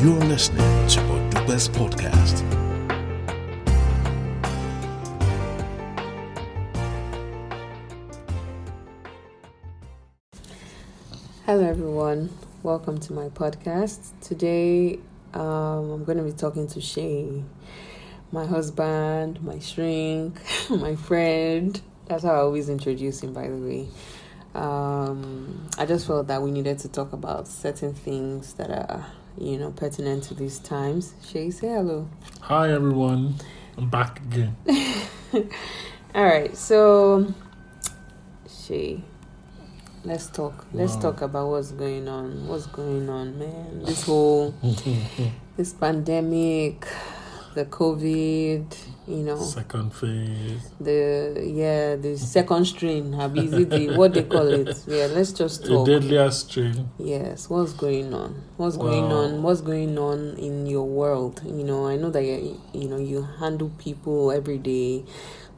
You're listening to Odubes Podcast. Hello, everyone. Welcome to my podcast. Today, um, I'm going to be talking to Shay, my husband, my shrink, my friend. That's how I always introduce him, by the way. Um, I just felt that we needed to talk about certain things that are, you know, pertinent to these times. Shay, say hello. Hi everyone, I'm back again. All right, so Shay, let's talk. Let's Wow. talk about what's going on. What's going on, man? This whole this pandemic, the COVID, you know, Second phase, the yeah, the second strain. Have is it the what they call it? Yeah, let's just talk. deadlier strain. Yes, what's going on? What's going on? What's going on in your world? You know, I know that you, you know you handle people every day.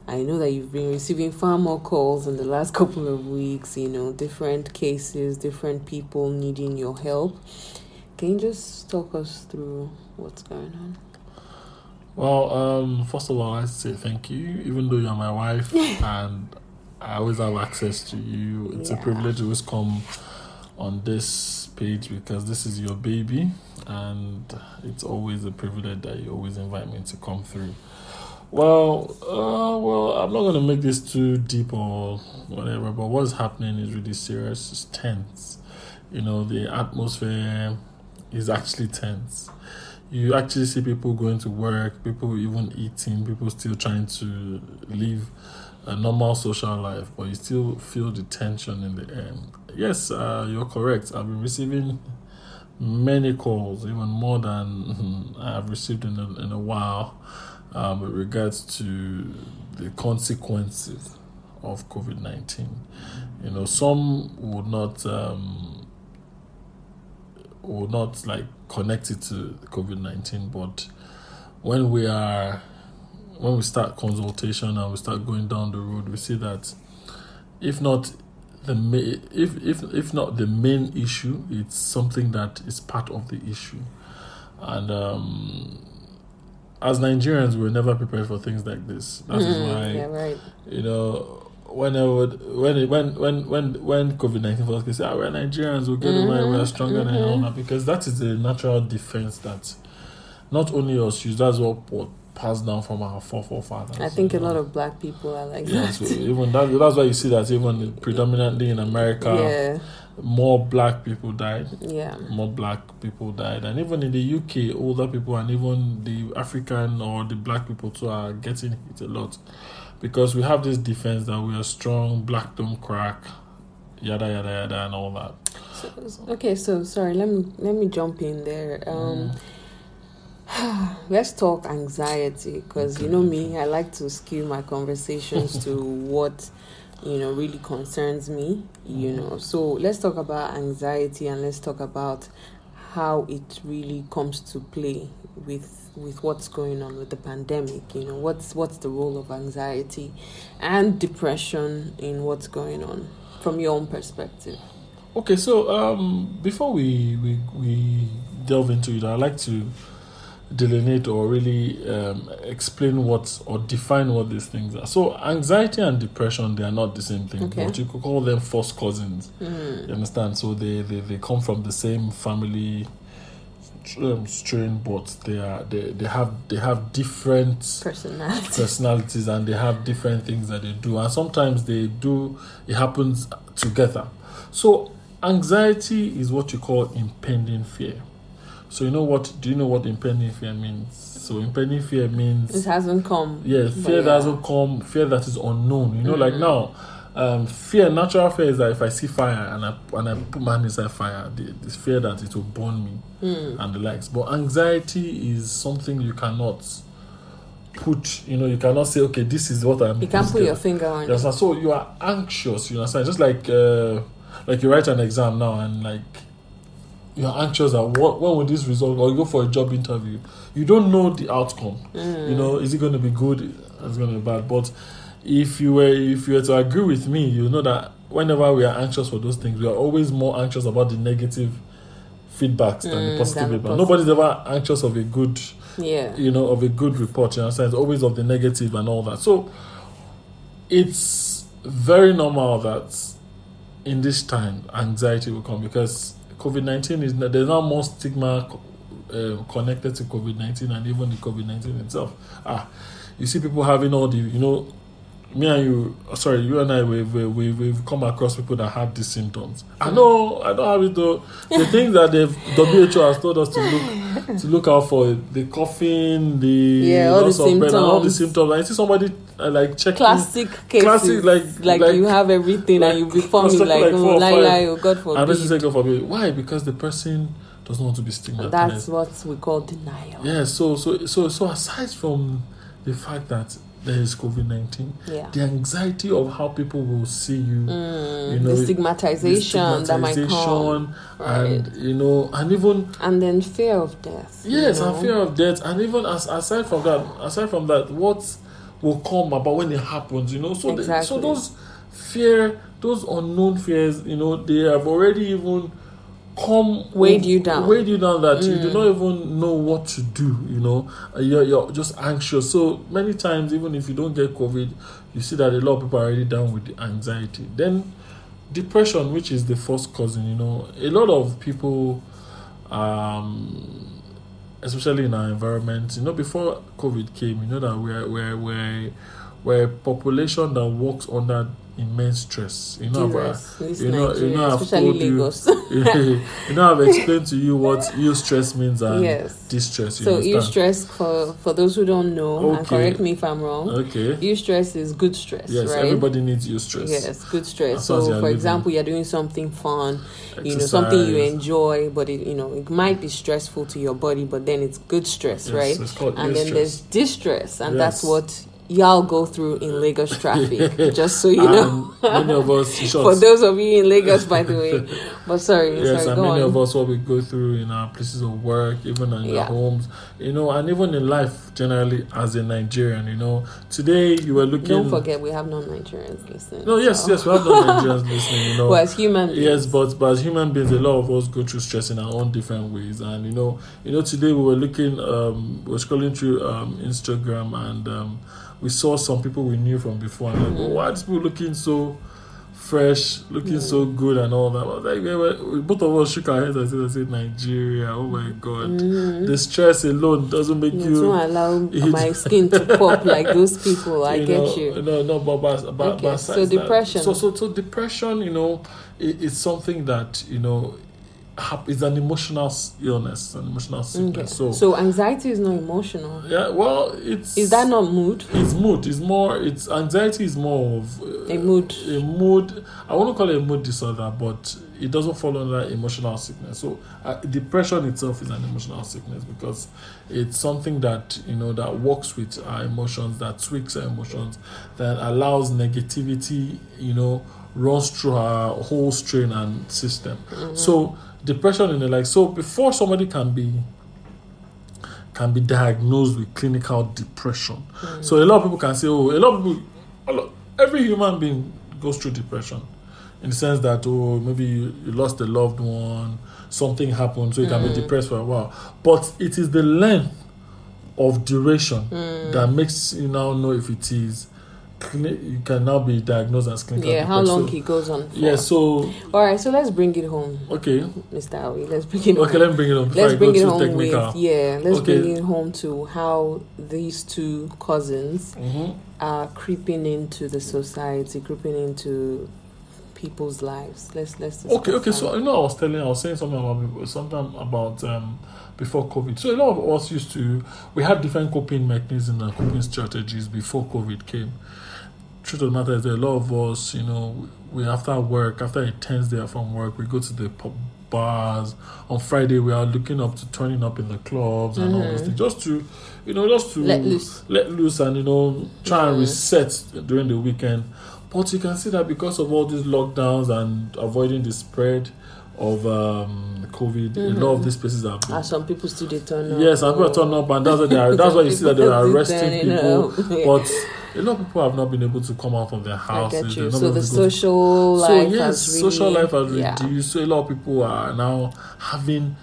I know that you've been receiving far more calls in the last couple of weeks. You know, different cases, different people needing your help. Can you just talk us through what's going on? Well, um, first of all, I say thank you, even though you're my wife and I always have access to you. It's Yeah. a privilege to always come on this page because this is your baby, and it's always a privilege that you always invite me to come through. Well, uh, well, I'm not gonna make this too deep or whatever, but what's happening is really serious. It's tense. You know, the atmosphere is actually tense. You actually see people going to work, people even eating, people still trying to live a normal social life, but you still feel the tension in the air. Yes, uh, you're correct. I've been receiving many calls, even more than I've received in a, in a while, um, with regards to the consequences of COVID 19. You know, some would not. Um, would not like connect it to COVID nineteen, but when we are when we start consultation and we start going down the road, we see that if not the ma- if if if not the main issue, it's something that is part of the issue, and um, as Nigerians, we're never prepared for things like this. That is Mhm, why yeah, right. you know, when I would, when it, when when when when COVID nineteen first came, say, ah, we're Nigerians, we'll get over it, we're Mhm, stronger than all that because that is a natural defense that not only us use. That's what passed down from our forefathers. I think a know. lot of black people are like Yes, that. even that, that's why you see that even predominantly in America, Yeah, more black people died yeah. more black people died and even in the UK older people and even the African or the black people too are getting hit a lot because we have this defense that we are strong black don't crack yada yada yada and all that So, okay, so sorry, let me let me jump in there. Um, Mm. let's talk anxiety because you know me, I like to skew my conversations to what you know really concerns me. You know, so let's talk about anxiety and let's talk about how it really comes to play with with what's going on with the pandemic. You know, what's what's the role of anxiety and depression in what's going on from your own perspective. okay so um before we we, we delve into it I'd like to delineate or really um, explain what or define what these things are so anxiety and depression they are not the same thing Okay. but you could call them first cousins Mm. You understand? So they, they, they come from the same family um, strain, but they are they, they have they have different Personality. personalities and they have different things that they do, and sometimes they do it happens together. So anxiety is what you call impending fear. So you know what? Do you know what impending fear means? So impending fear means It hasn't come. yeah, fear yeah. that doesn't come, fear that is unknown. You know, like Mhm. now, um, fear, natural fear is that if I see fire and I and I put my hand inside fire, the, the fear that it will burn me Mm. and the likes. But anxiety is something you cannot put. You know, you cannot say, okay, this is what I'm. You can't put your finger on You it. So you are anxious. You understand? Just like uh, like you write an exam now and like you are anxious at what when will this result or you go for a job interview. You don't know the outcome. Mm. You know, is it going to be good? It's going to be bad. But if you were if you were to agree with me, you know that whenever we are anxious for those things, we are always more anxious about the negative feedbacks than the Mm, positive than feedback. Nobody's ever anxious of a good, Yeah. you know, of a good report. You understand? It's always of the negative and all that. So it's very normal that in this time anxiety will come because COVID nineteen is there's now more stigma uh, connected to COVID nineteen and even the COVID nineteen itself. Ah, you see people having all the you know. Me and you, sorry, you and I, we've, we've, we've come across people that have these symptoms. I know, I don't have it though. The things that the WHO has told us to look to look out for the coughing, the Yeah, all the loss of breath, and all the symptoms. symptoms. I see somebody uh, like checking Classic cases. Classic, like- like, like- you have everything like- and you be forming like, like oh, lie, lie, oh, God And this is forbid. like for me. Why? Because the person doesn't want to be stigmatized. That's what we call denial. yeah. So so so so aside from the fact that there is COVID nineteen, Yeah. the anxiety of how people will see you, Mm, you know, the the stigmatization, that might come. stigmatization, Right. and you know, and even And then fear of death. you yes, know? and fear of death, and even as aside from that, aside from that, what will come about when it happens, you know? So the, so those fear, those unknown fears, you know, they have already even come Weighed you down. Mm. weighed you down that you do not even know what to do. You know, you're you're just anxious. So many times, even if you don't get COVID, you see that a lot of people are already down with the anxiety. Then depression, which is the first cousin. You know, a lot of people, um, especially in our environment, you know, before COVID came, you know that we're we're we're we're a population that works under immense stress. You know, I've- uh, you know, you know, I've told you, you know, I've explained to you what eustress means and Yes. distress. You So understand? eustress, for for those who don't know, and correct me if I'm wrong. Okay. Eustress is good stress, Yes, right? everybody needs eustress. Yes, good stress. As long as So, for living. example, you're doing something fun, you know, something you enjoy, but it, you know, it might be stressful to your body, but then it's good stress, Yes, right? And then eustress. there's distress, and that's what y'all go through in Lagos traffic. just so you know. And many of us, For those of you in Lagos, by the way. But sorry, yes, sorry, and many on. of us what we go through in our places of work, even in Yeah. our homes, you know, and even in life generally as a Nigerian, you know. Today you were looking. Don't forget, we have non-Nigerians listening. No, yes, so- yes, we have no Nigerians listening, you know. Well, as human beings, Yes, but but as human beings, a lot of us go through stress in our own different ways. And you know, you know, today we were looking, um, we were scrolling through um, Instagram, and um, we saw some people we knew from before, and like, mm-hmm. oh, why are these people looking so fresh, looking so mm-hmm. good, and all that? Was like, we both of us shook our heads and said, I said, Nigeria, oh my mm-hmm. god, the stress alone doesn't make you you. don't allow it- my skin to pop like those people. I you get know, you. No, no, but but, but, Okay, but so besides that- depression. so so so depression, you know, it, it's something that you know, it's an emotional illness, an emotional Okay. sickness. So, So anxiety is not emotional. yeah, well, it's Is that not mood? It's mood. It's more. It's anxiety is more of uh, A mood. A mood. I want to call it a mood disorder, but it doesn't fall under emotional sickness. So uh, depression itself is an emotional sickness because it's something that you know that works with our emotions, that tweaks our emotions, that allows negativity, you know, runs through our whole strain and system. So depression in the like so before somebody can be can be diagnosed with clinical depression. Mm. So a lot of people can say, oh, a lot of people, a lot, every human being goes through depression, in the sense that oh maybe you, you lost a loved one, something happened, so you can be mm. depressed for a while. But it is the length of duration mm. that makes you now know if it is. Clini- You can now be diagnosed as clinical Yeah, how long he goes on for. Yeah, so All right, so let's bring it home, okay, Mr. Awi. Let's bring it okay, home. let me bring it. Before Let's I bring it home technical. with yeah. Let's Okay. bring it home to how these two cousins Mhm. are creeping into the society, creeping into people's lives. Let's let's. Okay, okay. that. So you know, I was telling, I was saying something about something about um, before COVID. So a lot of us used to, we had different coping mechanisms and coping strategies before COVID came. Truth of the matter is, that a lot of us, you know, we after work, after a tense day from work, we go to the pub bars. On Friday, we are looking up to turning up in the clubs and all those things, just to, you know, just to Mm-hmm. Let loose. let loose and you know try and Mm. reset during the weekend. But you can see that because of all these lockdowns and avoiding the spread of um, COVID, a lot of these places are. been. Ah, some people still they turn up. Yes, and people turn up, and that's why they are. That's why you see that they are arresting people. But a lot of people have not been able to come out of their houses. get you. They've not So the able to social so life yes, really, social life has yeah. reduced. So a lot of people are now having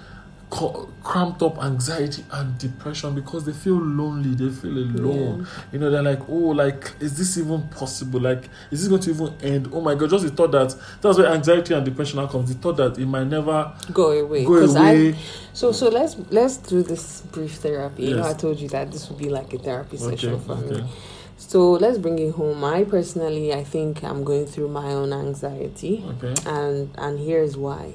co- cramped up anxiety and depression because they feel lonely. They feel alone. You know, they're like, oh, like, is this even possible? Like, is this going to even end? Oh my God! Just the thought that that's where anxiety and depression now comes. The thought that it might never go away. go away. I so so let's let's do this brief therapy. You know, I told you that this would be like a therapy okay, session for okay. me. So let's bring it home. I personally, I think I'm going through my own anxiety, Okay. and and here's why.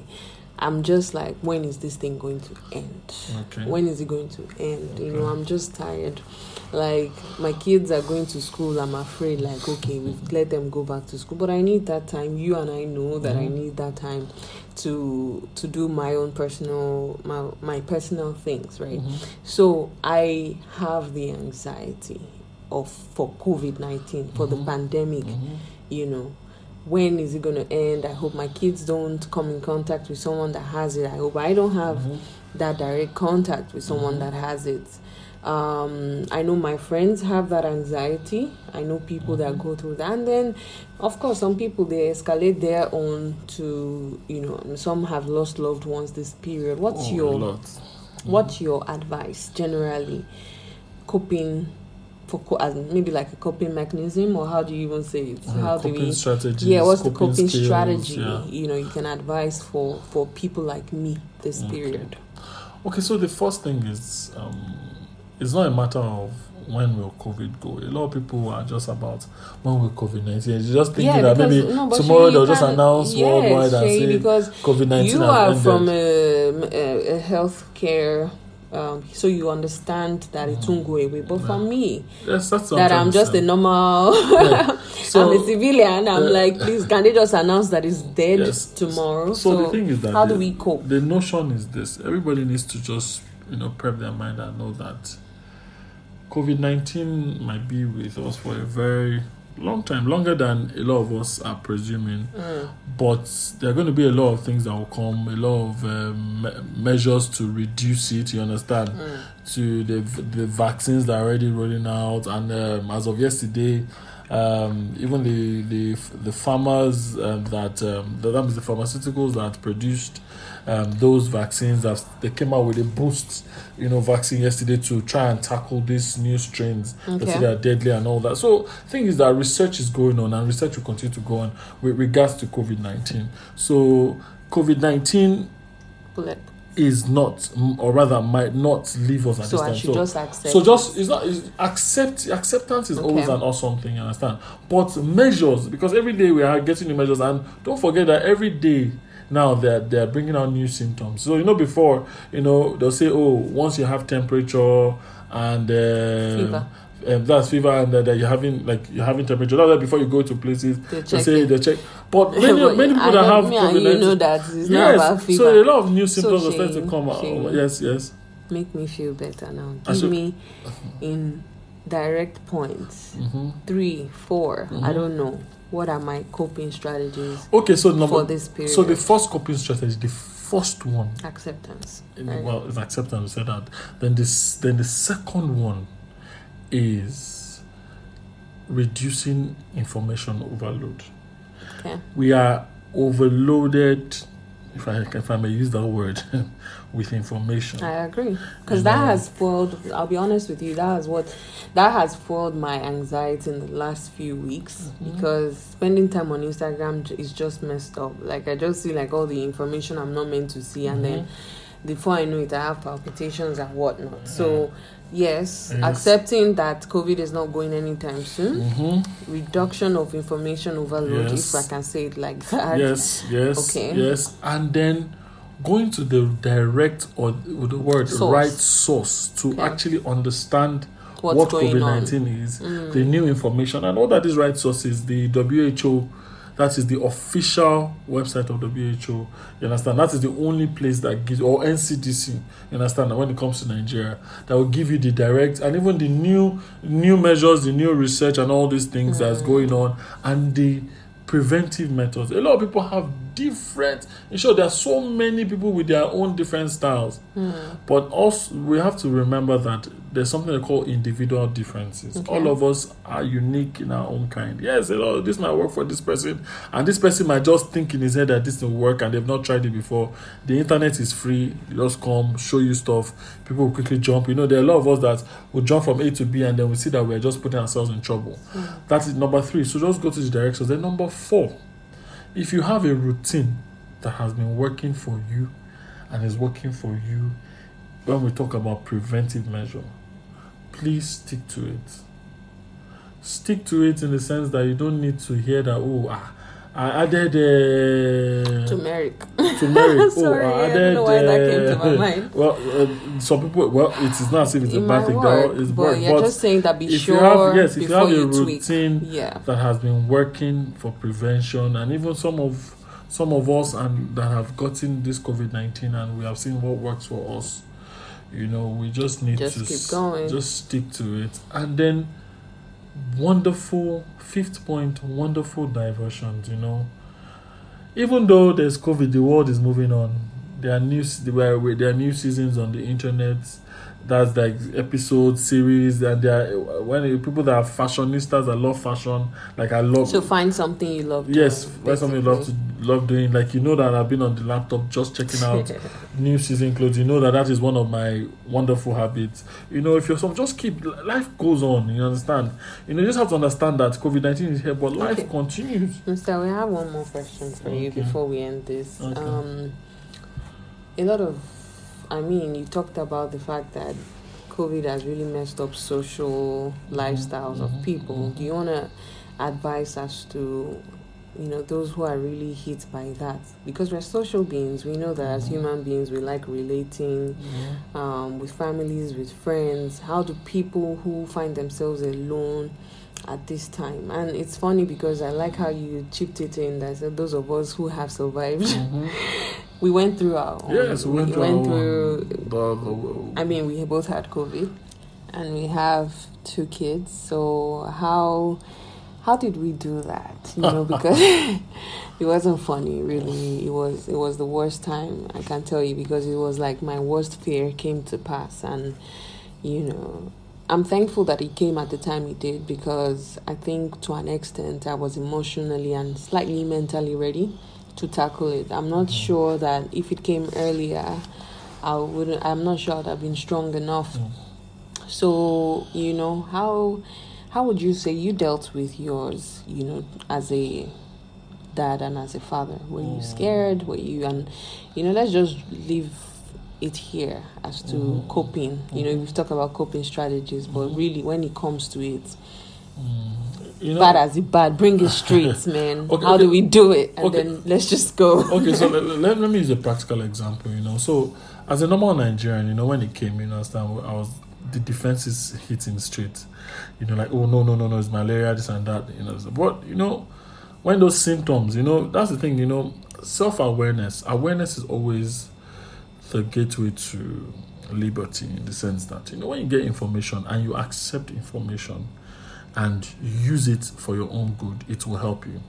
I'm just like, when is this thing going to end? Okay. When is it going to end? You know, I'm just tired. Like my kids are going to school. I'm afraid. Like, okay, we've let them go back to school, but I need that time. You and I know that I Mhm. need that time to to do my own personal my my personal things, right? Mhm. So I have the anxiety of for COVID nineteen for Mhm. the pandemic. Mhm. You know, when is it going to end? I hope my kids don't come in contact with someone that has it. I hope I don't have Mhm. that direct contact with someone Mhm. that has it. Um, I know my friends have that anxiety. I know people that Mhm. go through that, and then, of course, some people they escalate their own to you know. Some have lost loved ones this period. What's Oh, your. What's your advice generally? Coping for co- as maybe like a coping mechanism, or how do you even say it? Uh, how do coping we? strategies, Yeah, what's the coping skills, strategy? yeah. You know, you can advise for for people like me this Okay. period. Okay, so the first thing is um, it's not a matter of when will COVID go. A lot of people are just about when will COVID nineteen. You're just thinking that maybe no, tomorrow they'll just announce yes, worldwide and say COVID nineteen you are ended. from a, a, a healthcare, um, so you understand that it won't go away. But for me, yes, that I'm just a normal. Yeah. So, I'm a civilian. I'm uh, like, please, can they just announce that it's dead Yes. tomorrow? So, the thing is that how the, do we cope? The notion is this: everybody needs to just you know prep their mind and know that COVID nineteen might be with us for a very long time, longer than a lot of us are presuming. Mm. But there are going to be a lot of things that will come, a lot of um, me- measures to reduce it. You understand? Mm. To the the vaccines that are already rolling out, and um, as of yesterday, um, even the the the farmers um, that um, the, that means the pharmaceuticals that produced um, those vaccines that they came out with a boost, you know, vaccine yesterday to try and tackle these new strains that Okay. they are deadly and all that. So, thing is that research is going on, and research will continue to go on with regards to COVID nineteen. So, COVID nineteen is not, or rather, might not leave us at So this I time. So, just accept. so just it's not it's accept acceptance is Okay. always an awesome thing, you understand? But measures because every day we are getting new measures, and don't forget that every day now they're they're bringing out new symptoms. So you know before you know they'll say oh once you have temperature and um, Fever. Um, that's fever and uh, that you're having like you're having temperature. That's why before you go to places They they check say they check. But many But many people that have COVID you know that it's not about yes, fever. so a lot of new So symptoms are starting to come out. Shane. Yes, yes. Make me feel better now. Give should- me in direct points. hmm Three, 4 I Mhm. don't know. What are my coping strategies Okay, so number for this period? So the first coping strategy, the first one, acceptance. Right. well, is acceptance. We said that. Then this, then the second one is reducing information overload. Okay. We are overloaded, if I if I may use that word, with information. I agree because You that know. has spoiled. I'll be honest with you. That is what that has spoiled my anxiety in the last few weeks Mhm. because spending time on Instagram is just messed up. Like I just see like all the information I'm not meant to see, and then before I know it, I have palpitations and whatnot. So yes, Yes. accepting that COVID is not going anytime soon. Mm-hmm. Reduction of information overload, Yes. if I can say it like that. Yes, yes, Okay. yes, and then going to the direct or the word Source. right source to Okay. actually understand What's what COVID 19 is, Mm. the new information, and all that is right source is the WHO. That is the official website of WHO. You understand? That is the only place that gives, or NCDC. You understand? When it comes to Nigeria, that will give you the direct and even the new new measures, the new research, and all these things that's Mm. going on, and the preventive methods. A lot of people have different. In short, there are so many people with their own different styles. Hmm. But also, we have to remember that there's something they call individual differences. Okay. All of us are unique in our own kind. Yes, lot of this might work for this person, and this person might just think in his head that this will work, and they've not tried it before. The internet is free. You just come, show you stuff. People quickly jump. You know, there are a lot of us that will jump from A to B, and then we see that we're just putting ourselves in trouble. That is number three. So just go to the directions. Then number four, if you have a routine that has been working for you and is working for you, when we talk about preventive measure, please stick to it. Stick to it in the sense that you don't need to hear that, oh, ah, I added uh, Turmeric. turmeric. Sorry, oh, I I don't know why that came to my uh, mind. Well, uh, some people, well, it is not as if it's It a bad thing. work, it's but you're But just saying that be sure you have, yes, if you have a you tweak. routine Yeah. that has been working for prevention and even some of some of us and that have gotten this COVID-19 and we have seen what works for us you know we just need to Just to keep going. just stick to it and then wonderful fifth point wonderful diversions you know. Even though there's covid the world is moving on. There are new there are, there are new seasons on the internet that's like episode series and there are when people that are fashionistas that love fashion like i love So find something you love. yes doing, that's something you love to love doing like you know that i've been on the laptop just checking out new season clothes you know that that is one of my wonderful habits you know if you're some just keep life goes on you understand you know you just have to understand that covid-19 is here but life Okay. continues Mister, we have one more question for you before we end this. Okay. Um, a lot of, I mean, you talked about the fact that COVID has really messed up social lifestyles mhm, of people. mhm. Do you want to advise us to, you know, those who are really hit by that? Because we're social beings. We know that as Mhm. human beings, we like relating um, with families, with friends? How do people who find themselves alone at this time? And it's funny because I like how you chipped it in that said those of us who have survived, Mhm. we went through our own. yes we went, through, own- through. the, the, I mean, we both had COVID, and we have two kids. So how how did we do that? You know, because it wasn't funny. Really, it was it was the worst time I can tell you because it was like my worst fear came to pass, and you know. I'm thankful that it came at the time it did because I think to an extent I was emotionally and slightly mentally ready to tackle it. I'm not Mhm. sure that if it came earlier, I wouldn't. I'm not sure I'd have been strong enough. Mm. So you know how how would you say you dealt with yours? You know, as a dad and as a father, were you Mm. scared? Were you and you know? Let's just leave it here as to Mhm. coping. You know, Mhm. we've talked about coping strategies, but Mhm. really, when it comes to it, Mm. You know, bad as it bad, bring it straight, man. Okay, how okay. do we do it? And Okay. then let's just go. okay, so let, let, let me use a practical example. You know, so as a normal Nigerian, you know, when it came, you know, I was the defenses hitting straight. You know, like oh no no no no, it's malaria, this and that. You know, but you know, when those symptoms, you know, that's the thing. You know, self awareness. Awareness is always the gateway to liberty in the sense that you know when you get information and you accept information and use it for your own good, it will help you.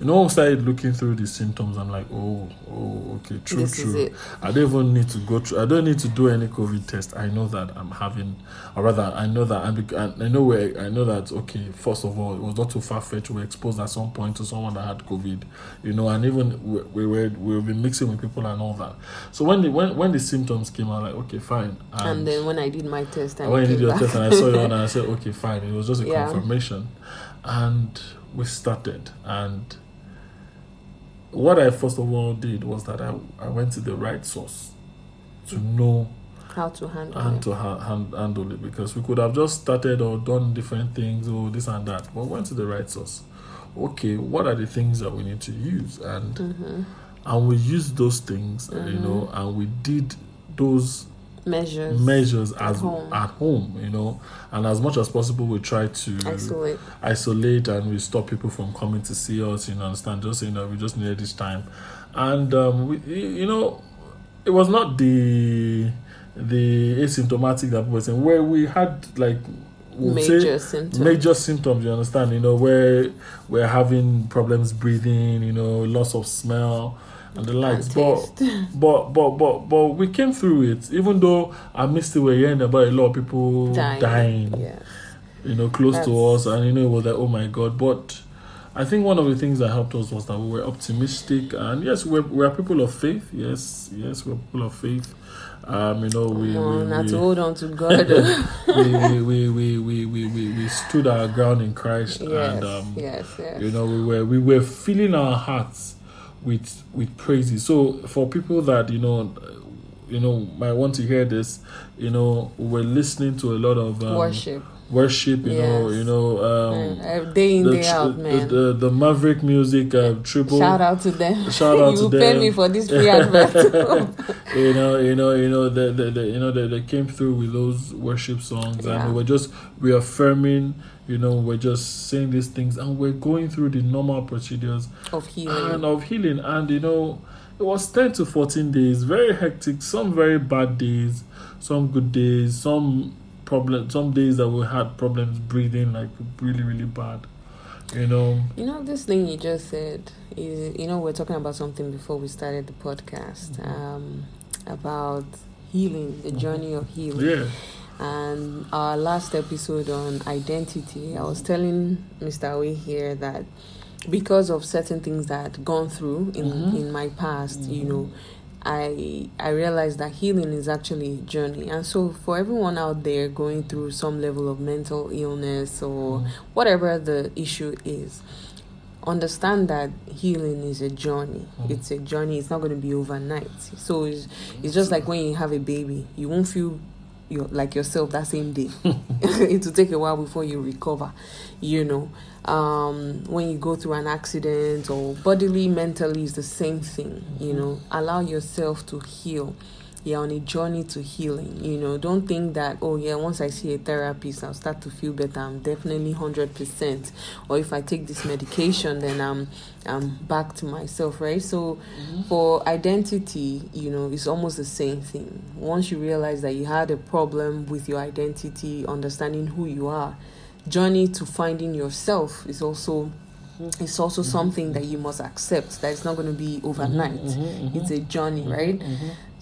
You know, I started looking through the symptoms, I'm like, oh, oh, okay, true, this true. I don't even need to go through. I don't need to do any COVID test. I know that I'm having, or rather, I know that I'm. I know where. I know that. Okay, first of all, it was not too far fetched. We were exposed at some point to someone that had COVID, you know, and even we, we were we've been mixing with people and all that. So when the when when the symptoms came, I was like, okay, fine. And then when I did my test, and when you did your back. test and I saw you and I said, okay, fine. It was just a Yeah. confirmation, and we started. And what I first of all did was that I I went to the right source to know how to handle and it. to ha- hand, handle it because we could have just started or done different things or this and that, but went to the right source. Okay, what are the things that we need to use and hmm and we used those things, uh, you know, and we did those Measures. measures as home. at home, you know, and as much as possible we try to Isolate. isolate and we stop people from coming to see us. You know, understand? Just you know, we just needed this time, and um, we, you know, it was not the the asymptomatic that people were saying where we had like we'll Major symptoms. major symptoms. You understand? You know where we're having problems breathing. You know, loss of smell and the likes. But but but but but we came through it. Even though I missed it, we're hearing about a lot of people dying. dying Yeah. you know, close to us, and you know, it was like, oh my god. But I think one of the things that helped us was that we were optimistic, and yes, we're, we're people of faith. Yes, yes, we're people of faith. Um, you know, we no, we, not we, to hold on to God. we, we, we, we, we, we, we stood our ground in Christ, yes, and um, yes, yes. you know, we were we were filling our hearts with with praises. So for people that you know, you know, might want to hear this, you know, we're listening to a lot of um, Worship. worship, you know, you know, um, Man, day in, the, day out, the, man. the, the Maverick music uh, TRIBL. Shout out to them. Shout out you to pay them. me for this free advert. you know, you know, you know, the, the, the you know, they, they came through with those worship songs, Yeah. and we were just reaffirming. You know, we're just saying these things, and we're going through the normal procedures of healing. and of healing. And you know, it was ten to fourteen days, very hectic. Some very bad days, some good days, some problem. Some days that we had problems breathing, like really, really bad. You know, You know, this thing you just said is, you know, we're talking about something before we started the podcast um, about healing, the journey of healing. yeah. And our last episode on identity, I was telling Mr. Awe here that because of certain things that I'd gone through in, Mhm. in my past, you know, I I realized that healing is actually a journey. And so for everyone out there going through some level of mental illness or Mhm. whatever the issue is, understand that healing is a journey. Mhm. It's a journey. It's not going to be overnight. So it's, it's just like when you have a baby, you won't feel you like yourself that same day. it will take a while before you recover. You know, um, when you go through an accident or bodily, mentally, is the same thing. You know, allow yourself to heal. You're on a journey to healing. You know, don't think that oh yeah, once I see a therapist, I'll start to feel better. I'm definitely hundred percent. Or if I take this medication, then I'm I'm back to myself, right? So mm-hmm. for identity, you know, it's almost the same thing. Once you realize that you had a problem with your identity, understanding who you are, journey to finding yourself is also mm-hmm. it's also mm-hmm. something that you must accept that it's not going to be overnight. Mhm, It's a journey, right?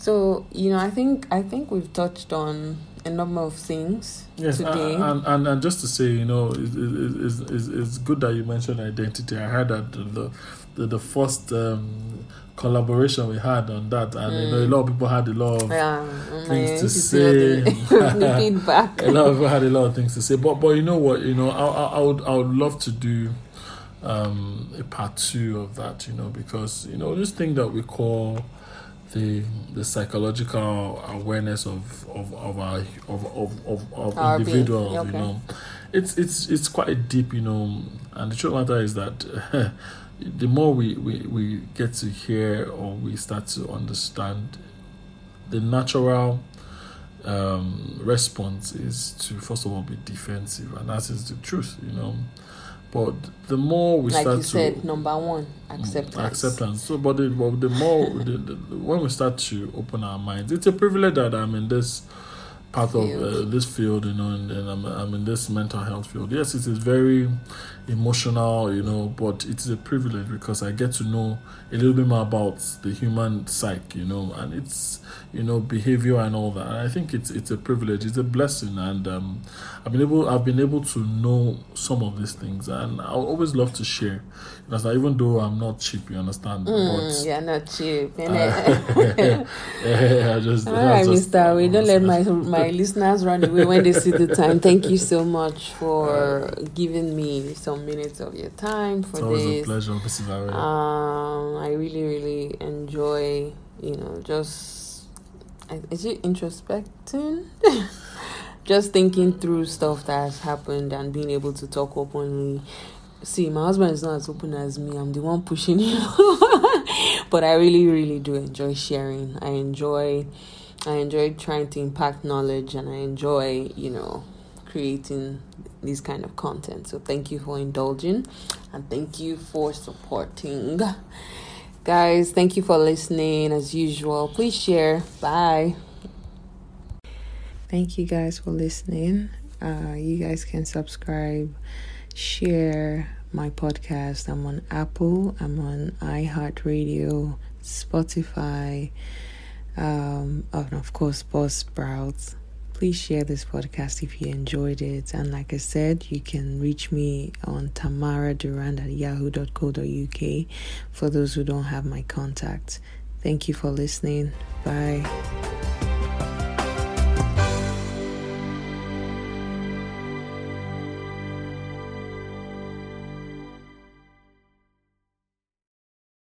So, you know, I think I think we've touched on a number of things Yes, today. and, and and just to say, you know, it's, it's, it's, it's good that you mentioned identity. I heard that the the, the first um, collaboration we had on that, and you know, a Mm. lot of people had a lot of yeah, things man, to say. the, the feedback. a lot of people had a lot of things to say. But but you know what, you know, I I, I would I would love to do um, a part two of that, you know, because you know this thing that we call the the psychological awareness of of of our of of of, of Our individuals, okay. you know, it's it's it's quite deep, you know, and the truth matter is that. the more we, we, we get to hear or we start to understand the natural um, response is to first of all be defensive and that is the truth you know but the more we like start you to said, number one, acceptance. acceptance. So but the, but the more the, the, when we start to open our minds it's a privilege that i'm in this part of uh, this field you know and, and I'm, I'm in this mental health field. Yes it is very emotional you know but it is a privilege because i get to know a little bit more about the human psyche you know and it's you know behavior and all that and i think it's it's a privilege it's a blessing and um i've been able i've been able to know some of these things and i always love to share even though i'm not cheap you understand Mm, yeah, not cheap. but innit? I just, All right, just- Mr. We don't let my my listeners run away when they see the time. Thank you so much for giving me some minutes of your time for it's always a pleasure Ari. Um, I really, really enjoy, you know, just is it introspecting? just thinking through stuff that has happened and being able to talk openly. See, my husband is not as open as me. I'm the one pushing him, but I really, really do enjoy sharing. I enjoy, I enjoy trying to impact knowledge, and I enjoy, you know, creating this kind of content. So thank you for indulging and thank you for supporting. Guys, thank you for listening as usual. Please share. Bye. Thank you guys for listening. Uh, you guys can subscribe, share my podcast. I'm on Apple, I'm on iHeartRadio, Spotify, um, and of course, Buzzsprout. Please share this podcast if you enjoyed it. And like I said, you can reach me on Tamara Durand at yahoo.co.uk for those who don't have my contact. Thank you for listening. Bye.